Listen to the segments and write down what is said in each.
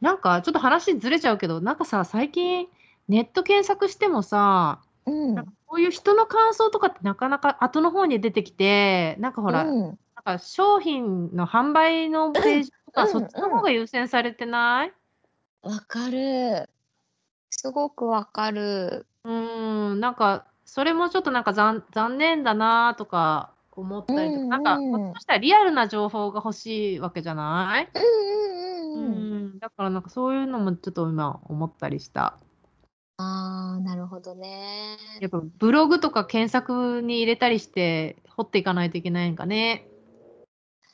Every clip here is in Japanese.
なんかちょっと話ずれちゃうけど、なんかさ、最近ネット検索してもさ、うん。なんかこういう人の感想とかってなかなか後の方に出てきて、なんかほら、うん。なんか商品の販売のページとか、うんそっちの方が優先されてない？わかる。すごくわかる。うーん、なんか、それもちょっとなんか残残念だなとか思ったりとか、うんなんか、うんもしかしたらリアルな情報が欲しいわけじゃない？うんうんうんだからなんかそういうのもちょっと今思ったりした。ああ、なるほどね。やっぱブログとか検索に入れたりして掘っていかないといけないんかね。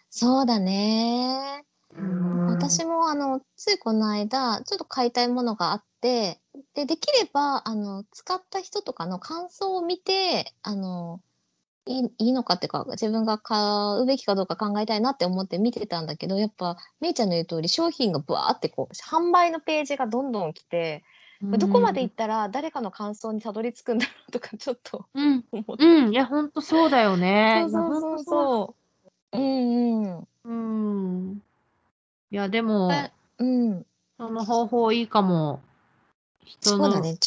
そうだね。うん私もあのついこの間ちょっと買いたいものがあってでできればあの使った人とかの感想を見てあのいいいいのかっていうか自分が買うべきかどうか考えたいなって思って見てたんだけどやっぱめいちゃんの言う通り商品がブワーってこう販売のページがどんどん来て、どこまで行ったら誰かの感想にたどり着くんだろうとか ちょっとうん、思って。うん、いや、ほんとそうだよね。そうそうそうそう。うんうん。う。うん。いや、でも、あうん。その方法いいかも。人の、そうだね。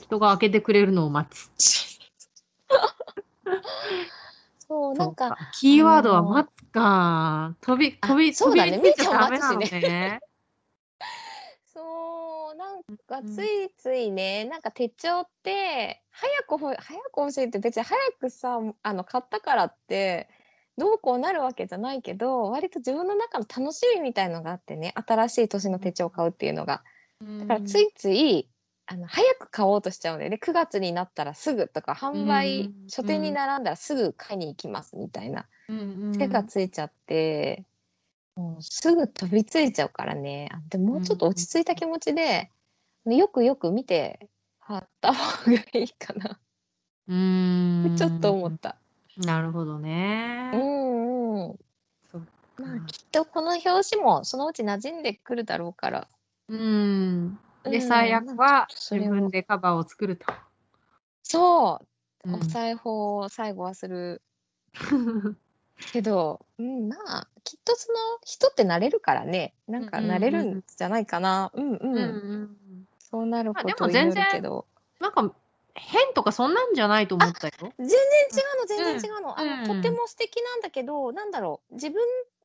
人が開けてくれるのを待つ。そう、なんか、キーワードは待つか。飛び、あ飛び、飛びそうだねついちゃダメなのね。そう、なんかうんついついね、なんか手帳って、早くほ、早く欲しいって別に早くさ、あの、買ったからって、どうこうなるわけじゃないけど、割と自分の中の楽しみみたいのがあってね、新しい年の手帳を買うっていうのが。だからついつい、あの、早く買おうとしちゃうんだよね。9月になったらすぐとか、販売、うん書店に並んだらすぐ買いに行きますみたいな。手がついちゃって、もうすぐ飛びついちゃうからね。あでももうちょっと落ち着いた気持ちで、よくよく見て貼った方がいいかなうーんちょっと思った。なるほどね。うんうん。まあきっとこの表紙もそのうち馴染んでくるだろうから。うん。で、うん最悪は自分でカバーを作ると。そう、うんお裁縫を最後はする けど、うん、まあきっとその人って慣れるからね。なんかうんうんうん慣れるんじゃないかな。うんうん。うんうんそうなることを祈るも全然けど。なんか変とかそんなんじゃないと思ったよ。全然違うの全然違うの、あうんのとても素敵なんだけどなんだろう自分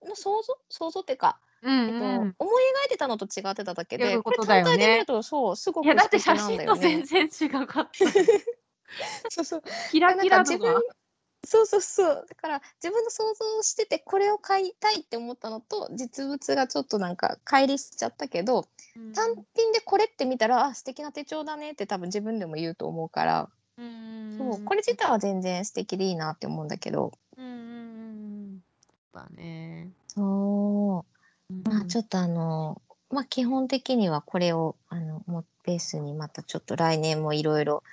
の想像？想像っていうか、うんえっとうん。思い描いてたのと違ってただけでこれことだよね単体で見るとそうすごくいや、だって写真。と全然違かった。そうそう。そうそうそうだから自分の想像しててこれを買いたいって思ったのと実物がちょっとなんか乖離しちゃったけど単品でこれって見たらあ素敵な手帳だねって多分自分でも言うと思うから、うんそうこれ自体は全然素敵でいいなって思うんだけどうんうんうん。そうだね。そうまあちょっとあの、まあ基本的にはこれをあのもベースにまたちょっと来年もいろいろ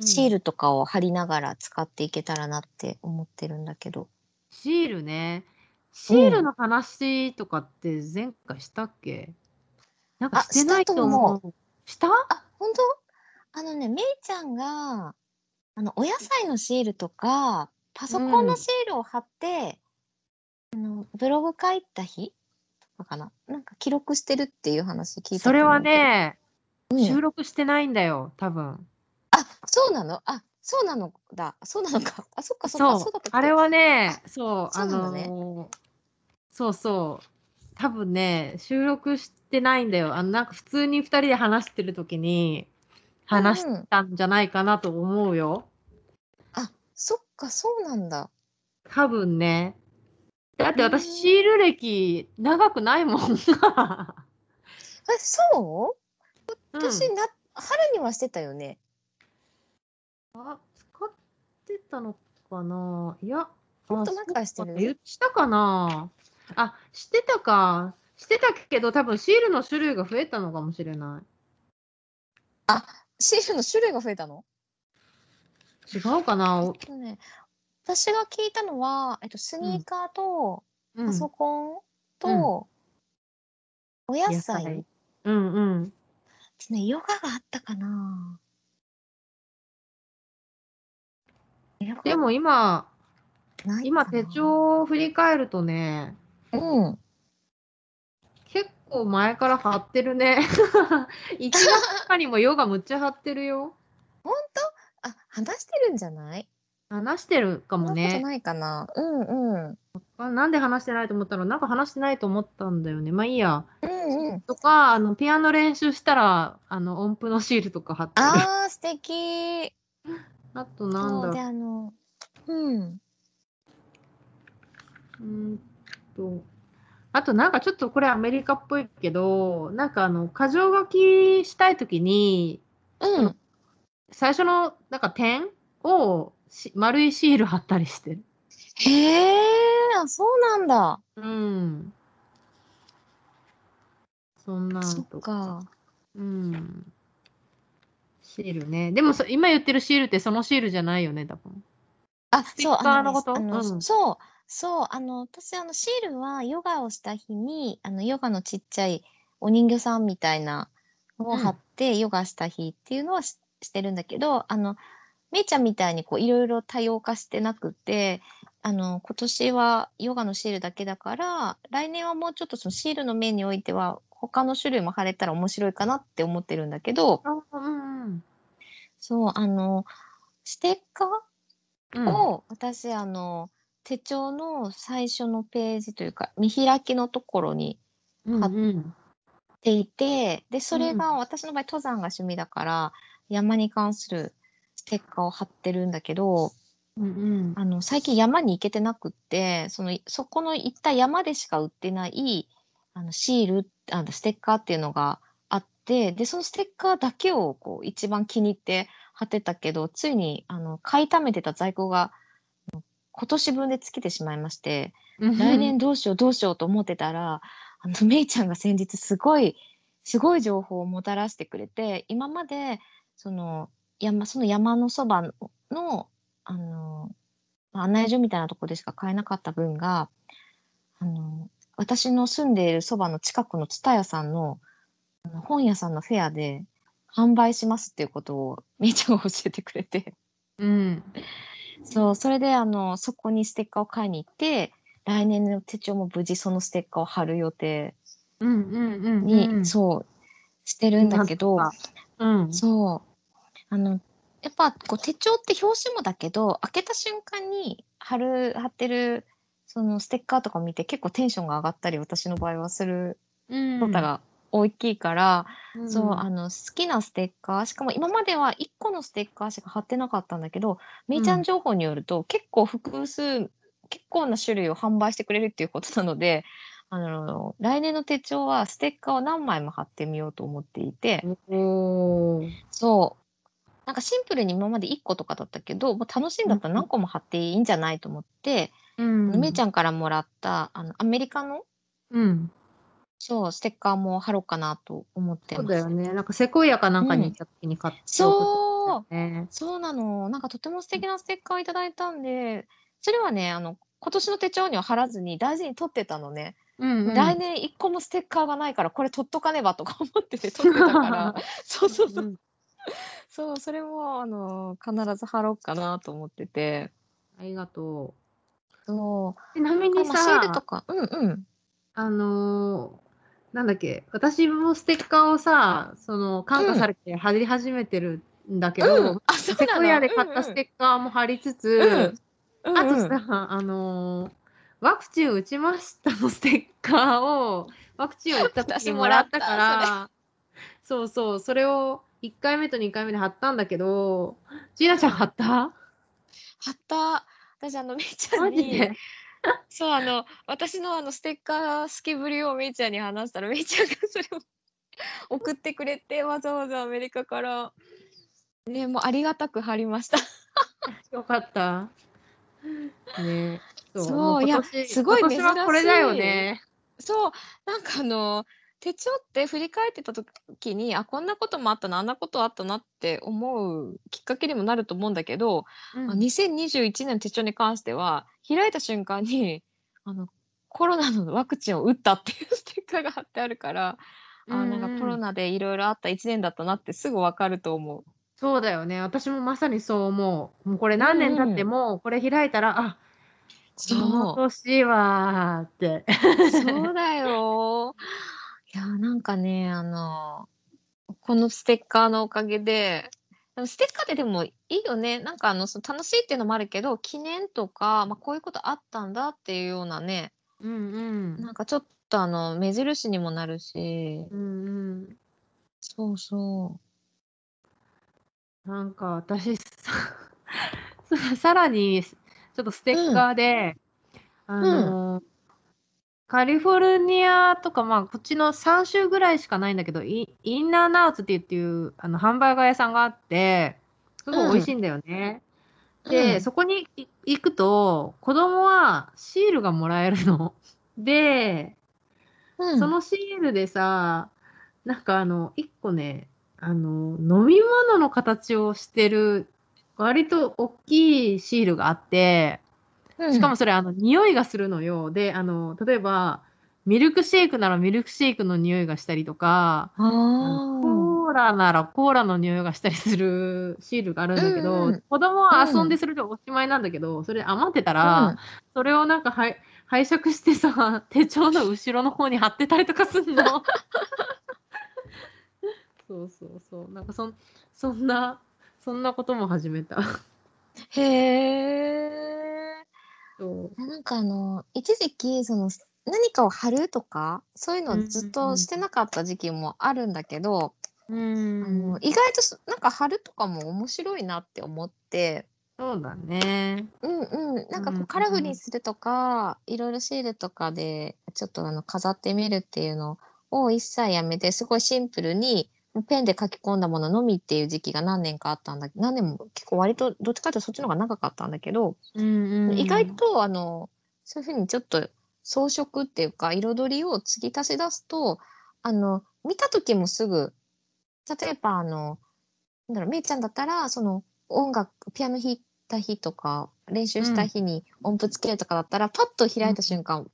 シールとかを貼りながら使っていけたらなって思ってるんだけど。シールね。シールの話とかって前回したっけ？なんかあしてないと思う。した？あ、本当？あのね、めいちゃんが、あの、お野菜のシールとか、パソコンのシールを貼って、あの、ブログ書いた日とかかな？なんか記録してるっていう話聞いたそれはね、うん収録してないんだよ、多分。あ、そうなの？あ、そうなのだ。そうなのか。あ、そっかそっか。そそううだったあれはね、そう、あのーそうそう、多分ね、収録してないんだよ。あの、なんか普通に2人で話してる時に話したんじゃないかなと思うよ。あ、そっか、そうなんだ。多分ね。だってうん私、シール歴長くないもん。え、そう？うん私、な、春にはしてたよね。あ、使ってたのかな？いや、もっとあ前からしてる？言したかな？あ、してたか。してたけど、多分シールの種類が増えたのかもしれなシールの種類が増えたの？い。違うかな、ね、私が聞いたのは、えっと、スニーカーと、うんパソコンと、お野菜。野菜うんうん。ね、ヨガがあったかなヨガでも今、今ないかな手帳を振り返るとね、うん。結構前から貼ってるね。1月とかにもヨガむっちゃ貼ってるよ。本当？あ、話してるんじゃない？話してるかもそんなことね。ないかな。うんうん。あなんで話してないと思ったら、なんか話してないと思ったんだよね。まあいいや。うんうん。とか、あの、ピアノ練習したら、あの、音符のシールとか貼ってる。あー、素敵。あとなんそうで、だろあの、うん。う。うーんと。あとなんかちょっとこれアメリカっぽいけど、なんかあの、箇条書きしたいときに、うん。最初のなんか点をし丸いシール貼ったりしてる。へえ、あ、そうなんだ。うん。そんなんとか。か。うん。シールね。でもそ今言ってるシールってそのシールじゃないよね、多分。あ、そう、あのうんそう、そう、あの、私、あの、シールはヨガをした日に、あの、ヨガのちっちゃいお人形さんみたいなのをうん貼って、ヨガした日っていうのはししてるんだけど、あの、めいちゃんみたいにこう、いろいろ多様化してなくて、あの、今年はヨガのシールだけだから、来年はもうちょっとそのシールの面においては、他の種類も貼れたら面白いかなって思ってるんだけど、あ、うんうん。そう、あの、ステッカーうんを私あの手帳の最初のページというか見開きのところに貼っうんうん。ていてでそれが私の場合登山が趣味だから山に関するステッカーを貼ってるんだけどうんうん。あの最近山に行けてなくってそのそこの行った山でしか売ってないあのシールあのステッカーっていうのがあってでそのステッカーだけをこう一番気に入って貼ってたけどついにあの買い溜めてた在庫が今年分で尽きてしまいまして来年どうしようどうしようと思ってたらあのめいちゃんが先日すごいすごい情報をもたらしてくれて今までその山その山のそばのあの案内所みたいなところでしか買えなかった分があの私の住んでいるそばの近くの蔦屋さんの本屋さんのフェアで販売しますっていうことをめいちゃんが教えてくれてうん。そうそれであのそこにステッカーを買いに行って来年の手帳も無事そのステッカーを貼る予定うんうんうんに、うん。そうしてるんだけど、うん。そうあのやっぱこう手帳って表紙もだけど開けた瞬間に貼る貼ってるそのステッカーとか見て結構テンションが上がったり私の場合はするうん。ことが大きいから、うん。そうあの好きなステッカーしかも今までは1個のステッカーしか貼ってなかったんだけどめいちゃん情報によると、結構複数結構な種類を販売してくれるっていうことなのであの来年の手帳はステッカーを何枚も貼ってみようと思っていて、そうなんかシンプルに今まで1個とかだったけどもう楽しいんだったら何個も貼っていいんじゃないと思って、うん。めいちゃんからもらったあのアメリカのうん。そうステッカーも貼ろうかなと思ってます。そうだよね。なんかセコイアかなんかに行った時に買ってそうね。そうなの。なんかとても素敵なステッカーをいただいたんで、それはね、あの、今年の手帳には貼らずに大事に取ってたのね。うんうん。来年一個もステッカーがないから、これ取っとかねばとか思ってて取ってたから。そうそうそう。んそう、それも、あの、必ず貼ろうかなと思ってて。ありがとそう。う。ちなみにまあシールとさ、か、うんうん。あのーなんだっけ、私もステッカーをさ、その、感化されて貼り始めてるんだけど、うん、あ、そうセコイアで買ったステッカーも貼りつつ、うんうん、あとさ、あのーワクチン打ちましたのステッカーを、ワクチンを打った時にもらったか私ら、そうそう、それを1回目と2回目で貼ったんだけど、ジーナちゃん貼った？貼った。私、あの、めいちゃんにそう、あの、私のあのステッカー好きぶりをめいちゃんに話したら、めいちゃんがそれを 送ってくれて、わざわざアメリカから。ね、もうありがたく貼りました。よかった。ねそうそうもいやすごい今年はこれだよね。そう、なんかあの、手帳って振り返ってた時に、あ、こんなこともあったな、あんなことあったなって思うきっかけにもなると思うんだけど、うんあ2021年の手帳に関しては、開いた瞬間に、あの、コロナのワクチンを打ったっていうステッカーが貼ってあるから、あなんかコロナでいろいろあった1年だったなってすぐわかると思う。そうだよね。私もまさにそう思う。もうこれ何年経っても、これ開いたら、あこのそ年はーって。う。そうだよ。いやかね、あの、このステッカーのおかげで、でもステッカーってでもいいよね。なんかあの、その楽しいっていうのもあるけど、記念とか、まあ、こういうことあったんだっていうようなね、うんうん。なんかちょっとあの、目印にもなるし、うんうん。そうそなんか私さ ささらにちょっとステッカーで、あのカリフォルニアとかまあこっちの3州ぐらいしかないんだけどイインナーナウツっていうあのハンバーガー屋さんがあってすごい美味しいんだよね。う。で、うんそこにい行くと子供はシールがもらえるの。で、うん、そのシールでさ、なんかあの、一個ね、あの、飲み物の形をしてる、割と大きいシールがあって、しかもそれ、あの、匂いがするのよ。で、あの、例えば、ミルクシェイクならミルクシェイクの匂いがしたりとか、コーラならコーラの匂いがしたりするシールがあるんだけど、うんうん子供は遊んでそれでおしまいなんだけど、それ余ってたら、あ。それをなんかはい拝借してさ、手帳の後ろの方に貼ってたりとかすんの。そうそうそう。なんかそんそんな、そんなことも始めた。へえ。そう。なんかあの、一時期、その、何かを貼るとか、そういうのをずっとしてなかった時期もあるんだけど、うあんの、意外とそなんか貼るとかも面白いなって思って、そうだね。うんうん、なんかこうん。カラフルにするとか、いろいろシールとかでちょっとあの飾ってみるっていうのを一切やめて、すごいシンプルにペンで書き込んだもののみっていう時期が何年かあったんだけど、何年も結構割とどっちかというとそっちの方が長かったんだけど、うんうん、意外とあのそういうふうにちょっと装飾っていうか彩りを継ぎ足し出すとあの見た時もすぐ例えばあのなんだろうめいちゃんだったらその音楽ピアノ弾いた日とか練習した日に音符つけるとかだったら、パッと開いた瞬間、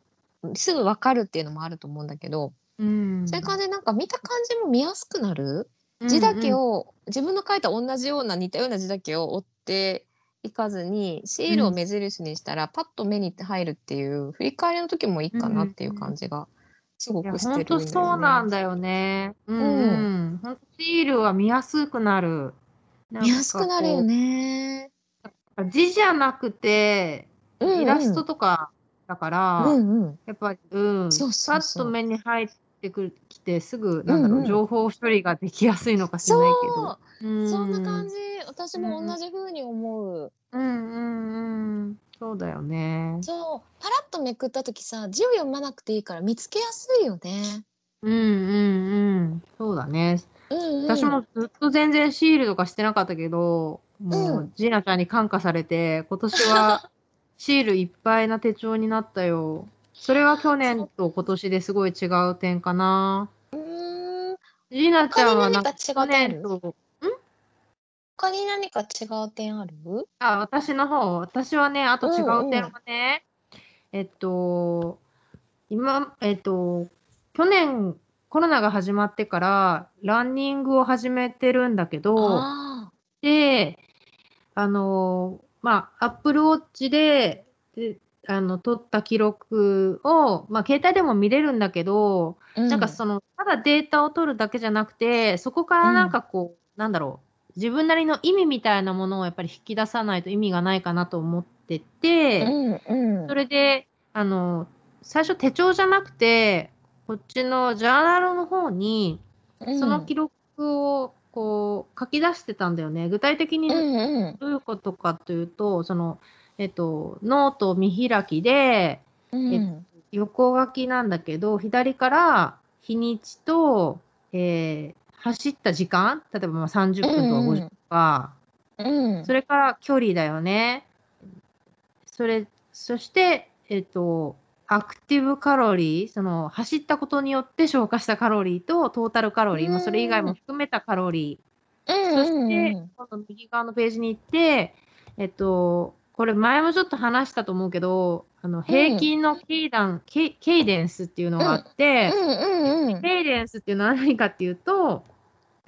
すぐ分かるっていうのもあると思うんだけど、うん、そういう感じでなんか見た感じも見やすくなる？字だけを、を、自分の書いた同じような似たような字だけを追っていかずにシールを目印にしたらパッと目に入るっていう振り返りの時もいいかなっていう感じがすごくしてるんだよね。本当そうなんだよね。うん、うん、本当シールは見やすくなる。なんか見やすくなるよね。字じゃなくて、うんうんイラストとかだから、うんうん。やっぱり、うん、そうそうそうパッと目に入ってくるきて、すぐ、なんだろう、うんうん情報処理ができやすいのかしれないけど。そう、うんそんな感じ。私も同じ風に思う。うんうんうん。そうだよね。そう、パラッとめくった時さ、字を読まなくていいから見つけやすいよね。うんうんうん。そうだね。うんうん、私もずっと全然シールとかしてなかったけど、もう、うジーナちゃんに感化されて、今年はシールいっぱいな手帳になったよ。それは去年と今年ですごい違う点かな。うーん。ジーナちゃんはなんか去他に何か違う点ある？年と、他に何か違う点ある？あ、私の方、私はね、あと違う点はね、えっと、今、えっと、去年コロナが始まってからランニングを始めてるんだけど、あで、あの、まあ、Apple Watch で、で、あの、取った記録を、まあ、携帯でも見れるんだけど、あ、うなんかその、ただデータを取るだけじゃなくて、そこからなんかこう、なんだろう、自分なりの意味みたいなものをやっぱり引き出さないと意味がないかなと思ってて、うんうん。それで、あの、最初手帳じゃなくて、こっちのジャーナルの方に、その記録をこう書き出してたんだよね。具体的にうんうんどういうことかというと、その、えっと、ノート見開きで、うん。え横書きなんだけど、左から日にちと、えー走った時間、例えばまあ30分とか50分とか、うん。それから距離だよね。それ、そして、えっと、アクティブカロリー、その走ったことによって消化したカロリーとトータルカロリー、まあそれ以外も含めたカロリー、うん。そして、今度右側のページに行って、えっと、これ前もちょっと話したと思うけど、あの平均のケイダン、ケイケイデンスっていうのがあって、うん。うんうんケイデンスっていうのは何かっていうと、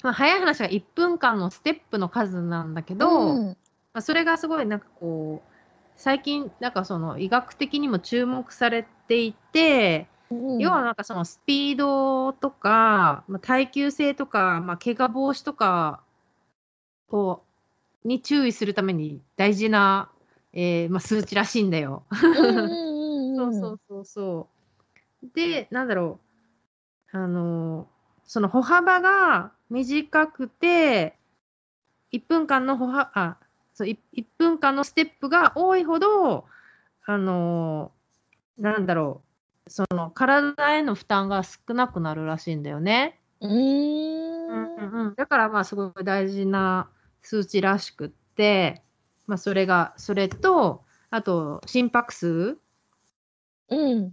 まあ、早い話が1分間のステップの数なんだけど、うん。まあ、それがすごいなんかこう、最近なんかその医学的にも注目されていて、うん。要はなんかそのスピードとか、まあ、耐久性とか、まあ、怪我防止とかこうに注意するために大事な、えーまあ、数値らしいんだよ。そうそうそうそう。で、なんだろう。あの、その歩幅が短くて、1分間の歩幅、あ、そう、1, 分間のステップが多いほど、あの、なんだろう。その体への負担が少なくなるらしいんだよね。ううんんうんうん、だからまあすごい大事な数値らしくって、まあ、それがそれとあと心拍数。うん。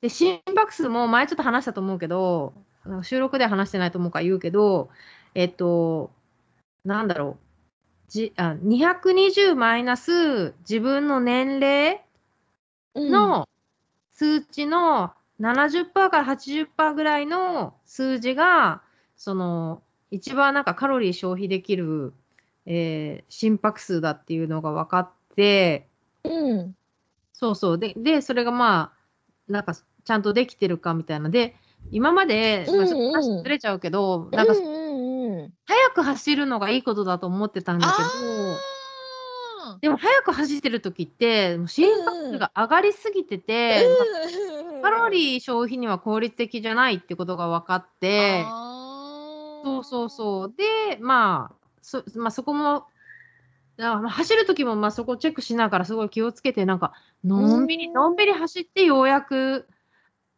で心拍数も前ちょっと話したと思うけど収録では話してないと思うから言うけどえっとなんだろう。じあ220マイナス自分の年齢うん。の数値の70%から80%ぐらいの数字が、その、一番なんかカロリー消費できる、えー心拍数だっていうのが分かって、うんそうそう。で、で、それがまあ、なんかちゃんとできてるかみたいな。で、今まで、まあ、ちょっと話ずれちゃうけど、なんかうんうんうん早く走るのがいいことだと思ってたんだけど、あでも早く走ってる時って、もう心拍数が上がりすぎてて、ーカロリー消費には効率的じゃないってことが分かって、そうそうそう。で、まあ、そ,、まあ、そこも、あまあ走る時もまあそこチェックしながらすごい気をつけて、なんか、のんびり、うんのんびり走ってようやく、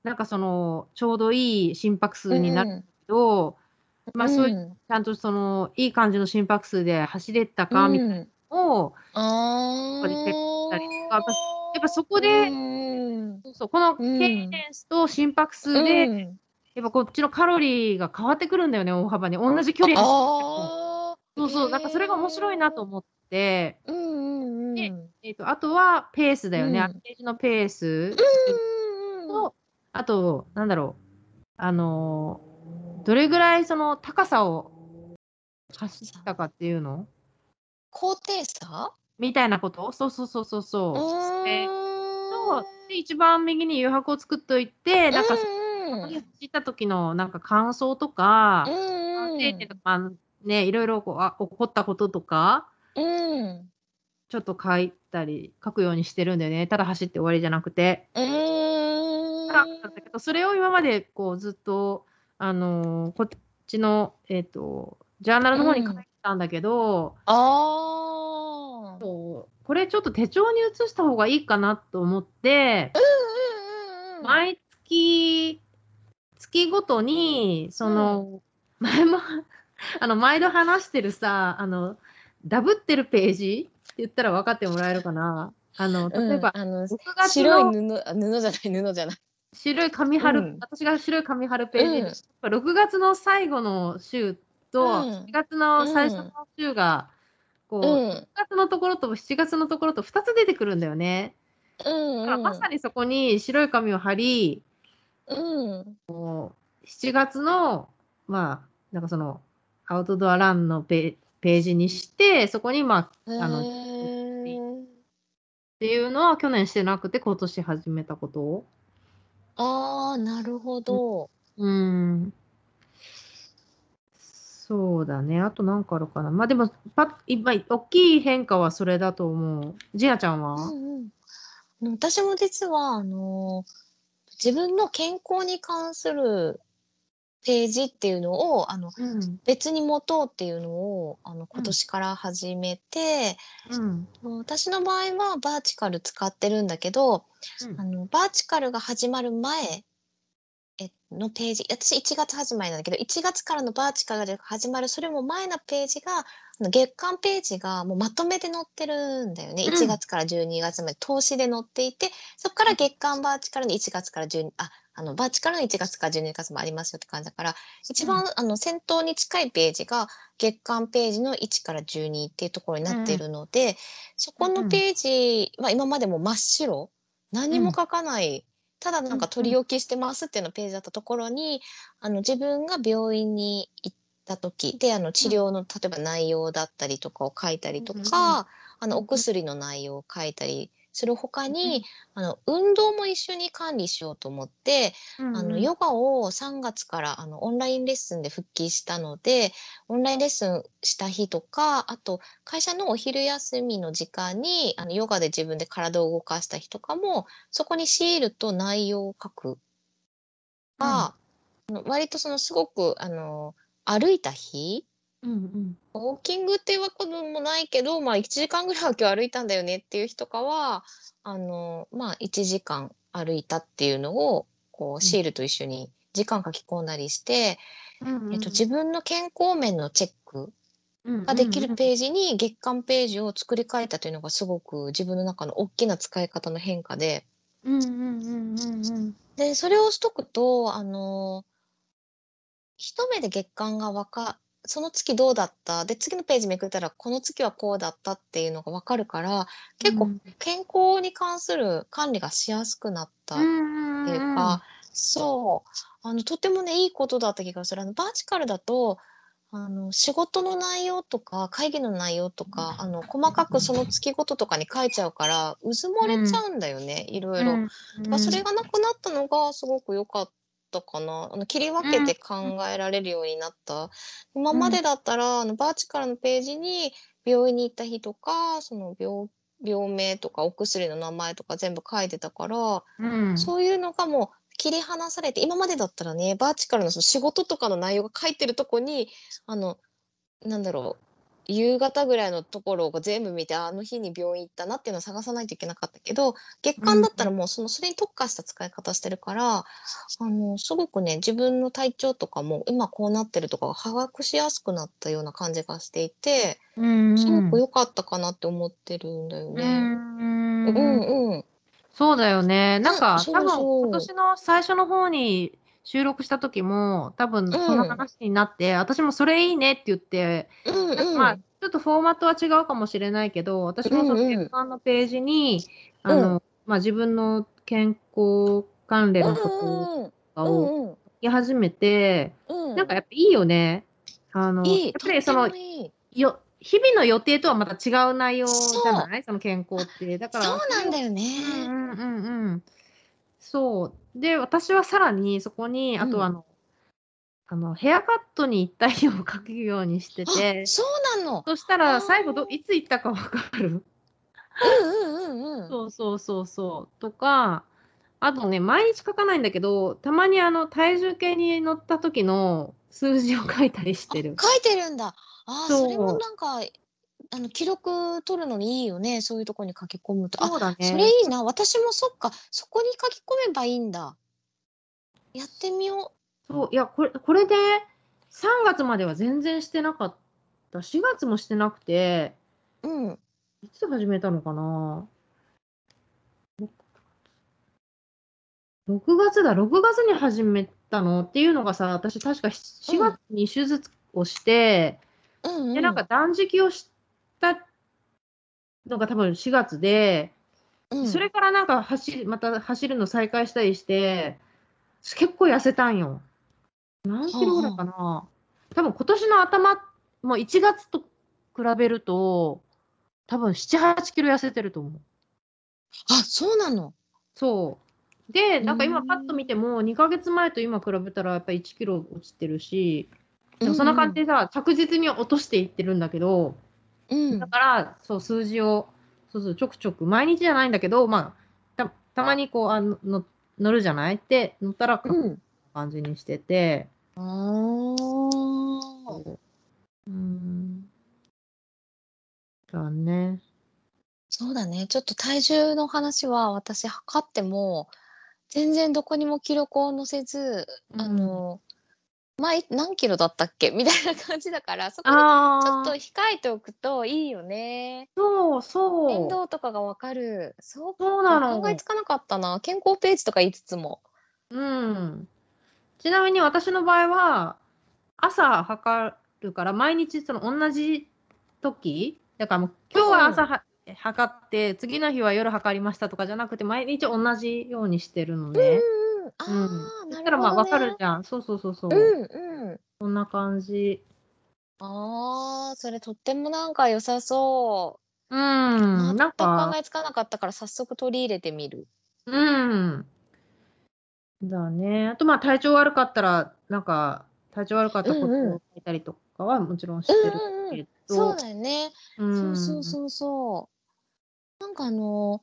なんかその、ちょうどいい心拍数になるけど、まあそういう、ちゃんとその、いい感じの心拍数で走れたかみたいなうんのを、あここでチェックしたりとかやっぱやっぱそここで、うん。そうそうこのケうんイデンスと心拍数で、やっぱこっちのカロリーが変わってくるんだよね、大幅に。同じ距離走ってそうそう、なんかそれが面白いなと思って、ーうんうんうん。でえっとあとはペースだよね、うん。アルページのペース。うんと、あと、なんだろう、あのーどれぐらいその高さを走ったかっていうの？高低差？みたいなこと？そうそうそうそうそう。そうで一番右に余白を作っといて、なんかそうんこに走った時のなんか感想とか、うん反省点とか、まあね、いろいろこうあ起こったこととか、うん。ちょっと書いたり、書くようにしてるんだよね。ただ走って終わりじゃなくて。うん。だけど、それを今までこうずっと、あのーこっちの、えっ、と、ジャーナルの方に書いてたんだけど、あー。そうこれちょっと手帳に移した方がいいかなと思って、うんうんうん毎月、月ごとに、その、前も、あの、毎度話してるさ、あの、ダブってるページって言ったら分かってもらえるかな。あの、例えば、うんあの6月の白い布あ布じゃない布じゃない。白い紙貼る、うん。私が白い紙貼るページ、6月の最後の週と、うん。7月の最初の週が、こう、うん。6月のところと7月のところと2つ出てくるんだよね。うんだからまさにそこに白い紙を貼り、うん。7月の、まあ、なんかその、アウトドアランのペページにして、そこに、まあ、あの、っていうのは去年してなくて、今年始めたことを。あーなるほどうん。そうだね。あと何かあるかな。まあでも、パッ、今、大きい変化はそれだと思う。ジアちゃんは？うんうん私も実はあの自分の健康に関するページっていうのをあのうん。別に持とうっていうのをあの今年から始めて、うん。私の場合はバーチカル使ってるんだけど、うんあのバーチカルが始まる前えのページ私1月始まりなんだけど1月からのバーチカルが始まるそれも前のページが月間ページがもうまとめて載ってるんだよね、うん。1月から12月まで投資で載っていてそこから月間バーチカルに1月から12ああのバーチカルの1月から12月もありますよって感じだから一番、あの先頭に近いページが月間ページの1から12っていうところになっているので、そこのページは今までも真っ白。何も書かない、ただなんか取り置きしてますっていうのページだったところに、あの自分が病院に行った時であの治療の例えば内容だったりとかを書いたりとか、あのお薬の内容を書いたりするほかに、あの運動も一緒に管理しようと思って、うんあのヨガを3月からあのオンラインレッスンで復帰したのでオンラインレッスンした日とかあと会社のお昼休みの時間にあのヨガで自分で体を動かした日とかもそこにシールと内容を書く。が、あの割とそのすごくあの歩いた日うんうん。ウォーキングっていうわけでもないけど、まあ、1時間ぐらいは今日歩いたんだよねっていう日とかはあの、まあ、1時間歩いたっていうのをこうシールと一緒に時間書き込んだりして、うんえっと、自分の健康面のチェック分ができるページに月間ページを作り変えたというのがすごく自分の中の大きな使い方の変化で。うんうんうんうんうん。でそれをしとくとあの一目で月間がわかその月どうだった？で次のページめくったらこの月はこうだったっていうのがわかるから結構健康に関する管理がしやすくなったっていうか、そう。あのとてもねいいことだった気がする。あのバーチカルだとあの仕事の内容とか会議の内容とかあの細かくその月ごととかに書いちゃうからうずもれちゃうんだよね、いろいろ。だからそれがなくなったのがすごく良かったかな。あの切り分けて考えられるようになった、今までだったらあのバーチカルのページに病院に行った日とかその病病名とかお薬の名前とか全部書いてたから、うん。そういうのがもう切り離されて今までだったらねバーチカルのその仕事とかの内容が書いてるとこにあのなんだろう夕方ぐらいのところを全部見てあの日に病院行ったなっていうのを探さないといけなかったけど月間だったらもうそのそれに特化した使い方してるから、あのすごくね自分の体調とかも今こうなってるとかが把握しやすくなったような感じがしていてうんすごく良かったかなって思ってるんだようね。んうん。うんそうだよね。なんか、多分今年の最初の方に収録した時も、多分この話になって、私もそれいいねって言って、うんうんまあ、ちょっとフォーマットは違うかもしれないけど、私もそのうんうん月間のページに、あの、まあ自分の健康関連のこととかうをんうん書き始めて、うんなんかやっぱいいよね。あの、やっぱりそのよ、日々の予定とはまた違う内容じゃない？その健康って。だから、そうなんだようんね。うんうんうん。そう。で、私はさらにそこに、あとあの、あの、ヘアカットに行った日を書くようにしててあ、そうなの。そしたら最後ど、いつ行ったかわかる？うんうんうんうん。そうそうそうそう。とか、あとね、毎日書かないんだけど、たまにあの、体重計に乗った時の数字を書いたりしてる。あ書いてるんだ。あーそうそれもなんかあの記録取るのにいいよね。そういうとこに書き込むと。あそうだね。それいいな。私もそっか。そこに書き込めばいいんだ。やってみよそう、いや、これ、これで、3月までは全然してなかった。4月もしてなくて、う。うん。いつ始めたのかな6月だ、6月に始めたのっていうのがさ、私確か4月に手術をして、うんうん。で、なんか断食をしたのが多分4月で、うん、それからなんか走り、また走るの再開したりして、結構痩せたんよ。何キロぐらいかな。多分今年の頭、もう1月と比べると、多分7、8キロ痩せてると思う。あ、そうなの？そう。で、なんか今うんパッと見ても、2ヶ月前と今比べたらやっぱり1キロ落ちてるし、そんな感じでさ、着実に落としていってるんだけど、うん。だから、そう、数字を、そうそう、ちょくちょく、毎日じゃないんだけど、まあ、たたまにこう、あのの乗るじゃない？って、乗ったら。感じにしてて、あーそううん。だね。そうだね。ちょっと体重の話は私測っても全然どこにも記録を載せず、あの前何キロだったっけ？みたいな感じだからそこにちょっと控えておくといいよね。そうそう。変動とかがわかる。そうそうなの。考えつかなかったな。健康ページとか言いつつも。うん。ちなみに私の場合は、朝測るから、毎日その同じ時、だからもう今日は朝は、測って、次の日は夜測りましたとかじゃなくて、毎日同じようにしてるのね。うんうん。うん。ああ、そなるほど、ね。したらまあ分かるじゃん。そうそうそうそう。うんうん。こんな感じ。ああ、それとってもなんか良さそうん、なん全く考か、えつかなかったから早速取り入れてみる。うん。だね。あと、まあ、体調悪かったら、なんか、体調悪かったことうんうんを書いたりとかはもちろんしてるうんうんうん。けど、そうだよね。う。そうそうんそうそう。なんかあの、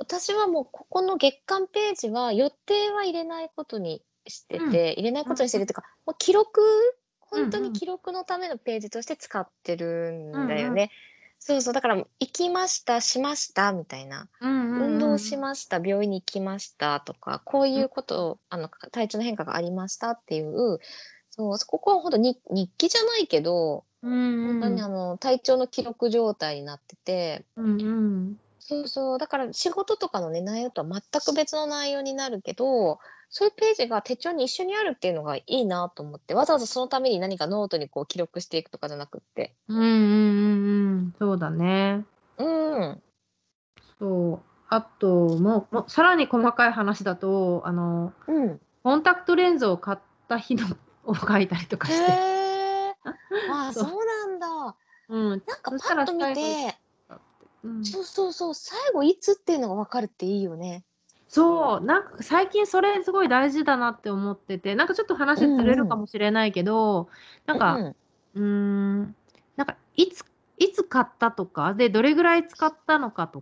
私はもうここの月間ページは予定は入れないことにしてうん。て、入れないことにしてるっていうか、もう記録、うんうん。本当に記録のためのページとして使ってるうんんうん。だよね。そうそう。だから、行きました、しました、みたいな。うんう運動んうん。しました、病院に行きましたとか、こううんいうことを、あの、体調の変化がありましたっていう、そう、ここは本当に日記じゃないけど、うん本当うん。にあの、体調の記録状態になってて、うんうん。そうそう、だから仕事とかのね、内容とは全く別の内容になるけど、そういうページが手帳に一緒にあるっていうのがいいなと思って、わざわざそのために何かノートにこう記録していくとかじゃなくって。うんうんうんうん。そうだね。うん。そう。あと、もう、もうさらに細かい話だと、あの、うん。コンタクトレンズを買った日のを書いたりとかへして。え。あ あ、そそうう。なんだ。うん。なんかパッと見て。うん。そうそうそう、最後いつっていうのが分かるっていいよね。そう、なんか最近それすごい大事だなって思ってて、なんかちょっとう話ずれるかんうん。もしれないけど、なんか、うん。うーん、なんかいつ、いつ買ったとか、で、どれぐらい使ったのかと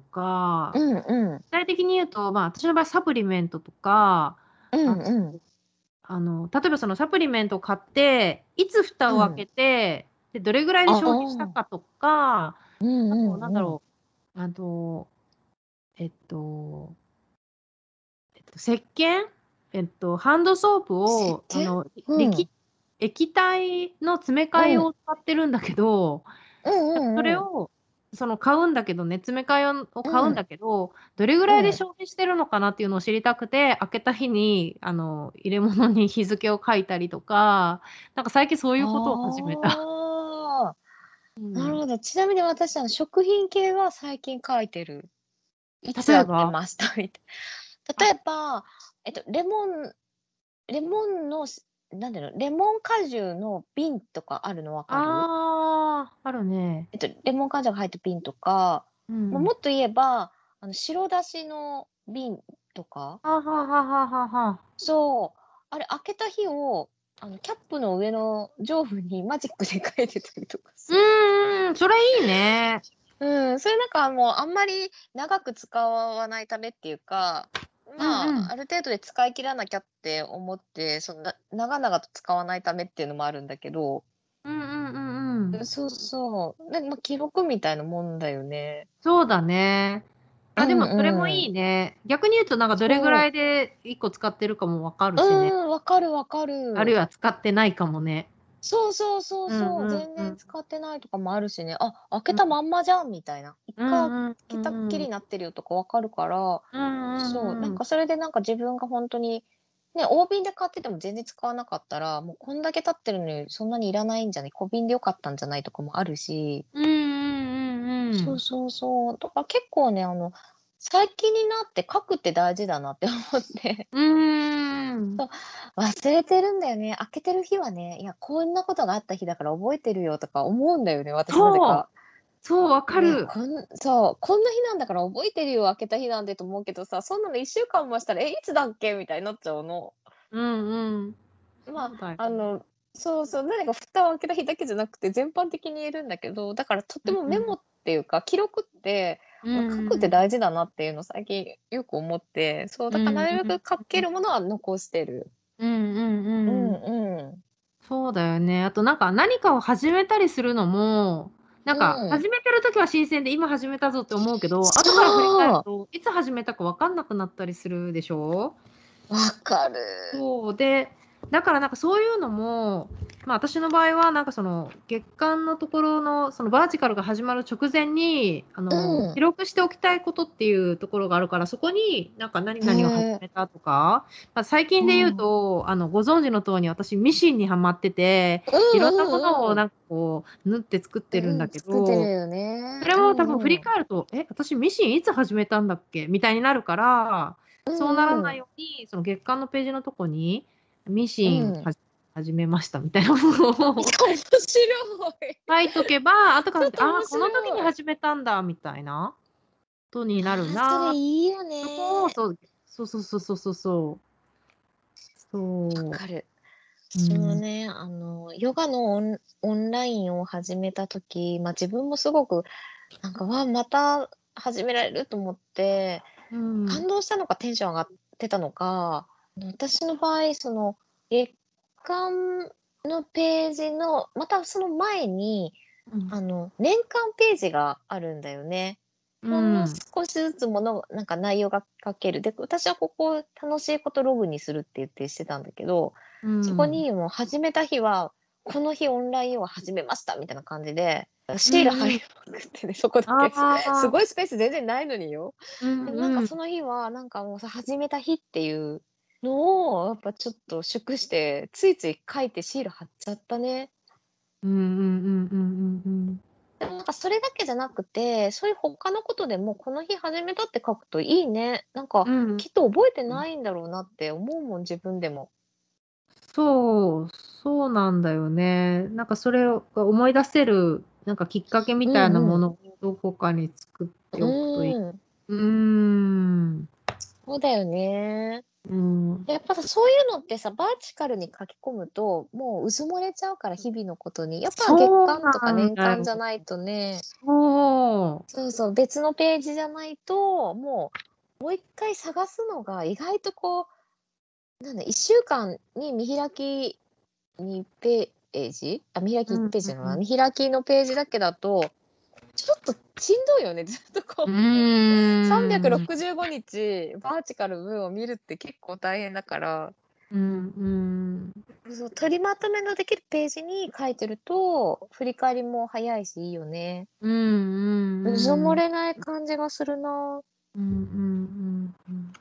うか、んうん。具体的に言うと、まあ私の場合サプリメントとか、うんあうん。あの、例えばそのサプリメントを買って、いつ蓋を開うん。けて、で、どれぐらいであ消費したあ。かとか、うんあと、うんうん。なんだろう、あと、えっと、えっと、石鹸？えっと、ハンドソープ石を、あ鹸？の、うん。液、液体の詰め替うん。えを使ってるんだけど、うんなんかそれうんうん。を、その買うんだけどね、詰め替えをを買うんうん。だけど、どれぐらいでうん。消費してるのかなっていうのを知りたくて、開けた日に、あの、入れ物に日付を書いたりとか、なんか最近そういうことを始めた。なるほど。ちなみに私、あの、食品系は最近書いてる。いつ開け例えばましたみたいあ、例えば、えっと、レモン、レモンの、なんだろう、レモン果汁の瓶とかあるのわかる？ああ、あるね。えっと、レモン果汁が入った瓶とか、う。んもっと言えば、あの、白だしの瓶とか、はははははは。そう、あれ開けた日を、あの、キャップの上の上部にマジックで書いてたりとかうする。それいいね。うん、それなんかもうあんまり長く使わないためっていうか、まあ、うんうんある程度で使い切らなきゃって思って、そんな長々と使わないためっていうのもあるんだけど、うんうんうんうん。そうそう。で、まあ、記録みたいなもんだよね。そうだね。あ、でもうんそれもいいね。逆に言うとなんかどれぐらいで1個使ってるかもわかるしね。うん、わかるわかる。あるいは使ってないかもね。そうそうそうそう、うんうんうん。全然使ってないとかもあるしね。あ、開けたまんまじゃんみたいな。一回開けたっきりになってるよとかわかるから、そう、なんかそれでなんか自分が本当に、ね、大瓶で買ってても全然使わなかったら、もうこんだけ経ってるのにそんなにいらないんじゃない？小瓶でよかったんじゃないとかもあるし、うんうんうんうん。そうそうそう。だから結構ね、あの、最近になって書くって大事だなって思って。うーん。忘れてるんだよね。開けてる日はね、いや、こんなことがあった日だから覚えてるよとか思うんだよね、私なぜか。そう、わかねる。こんそう、こんな日なんだから覚えてるよ、開けた日なんでと思うけどさ、そんなの1週間もしたら、え、いつだっけみたいになっちゃうの。うんうん。まあ、あの、そうそう、何か蓋を開けた日だけじゃなくて、全般的に言えるんだけど、だからとってもメモっていうか、記録って、うん書くって大事だなっていうのを最近よく思って、そう、だからなるべく書けるものは残してる。うんうんううん。んうん。そうだよね。あとなんか何かを始めたりするのも、なんかうん始めてる時は新鮮で今始めたぞって思うけど、後から振り返るといつ始めたか分かんなくなったりするでしょ？わかる。そうで、だからなんかそういうのも、まあ私の場合はなんかその月間のところのそのバーチカルが始まる直前にあの、うん。記録しておきたいことっていうところがあるからそこになんか何々を始めたとか、まあ、最近で言うと、あのご存知の通り私ミシンにはまってていろんなものをなんかこう縫って作ってるんだけど。それも多分振りる返ると、え私ミシンいつ始めたんだっけ？みたいになるから。そうならないように、その月間のページのとこに、ミシンうん。は始めましたみたいなものを 面白い。書いとけば、後からああ、この時に始めたんだみたいなことになるあーそなれいいよね。そうそうそうそうそうそうそう。そう。わかる。うん私もね、あの、ヨガのオンオンラインを始めたとき、まあ自分もすごく、なんか、わあ、また始められると思って、うん感動したのかテンション上がってたのか、私の場合、その、月間のページの、またその前に、うんあの、年間ページがあるんだよね。ほんの少しずつもの、なんか内容が書ける。で、私はここ楽しいことログにするって言ってしてたんだけど、うんそこにもう始めた日は、この日オンラインを始めましたみたいな感じで、シール貼りまくってね、そこだけ。すい。ごいスペース全然ないのによ。うんでもなんかその日は、なんかもうさ、始めた日っていうのを、やっぱちょっと祝して、ついつい書いてシール貼っちゃったね。うんうんうんうんうんうんでもなんかそれだけじゃなくて、そういう他のことでも、この日始めたって書くといいね。なんか、うん。きっと覚えてないんだろうなって思うもん、自分でも。そう、そうなんだよね。なんかそれを思い出せる、なんかきっかけみたいなものをどこかに作っておくといい。うん。うーん。そうだよね。うん。やっぱさ、そういうのってさ、バーチカルに書き込むと、もううずもれちゃうから、日々のことに。やっぱ月間とか年間じゃないとね、そそうそう、別のページじゃないと、もう、もう一回探すのが意外とこう、なんだ、一週間に見開き2ページ？あ、見開き1ページな？のうんうん。見開きのページだけだと、ちょっとしんどいよね、ずっとこう。うう。ーん。365日バーチカル文を見るって結構大変だから、うんうん。そう取りまとめのできるページに書いてると振り返りも早いしいいよね。うんうんうん。うずもれない感じがするな。うんうんうんうん。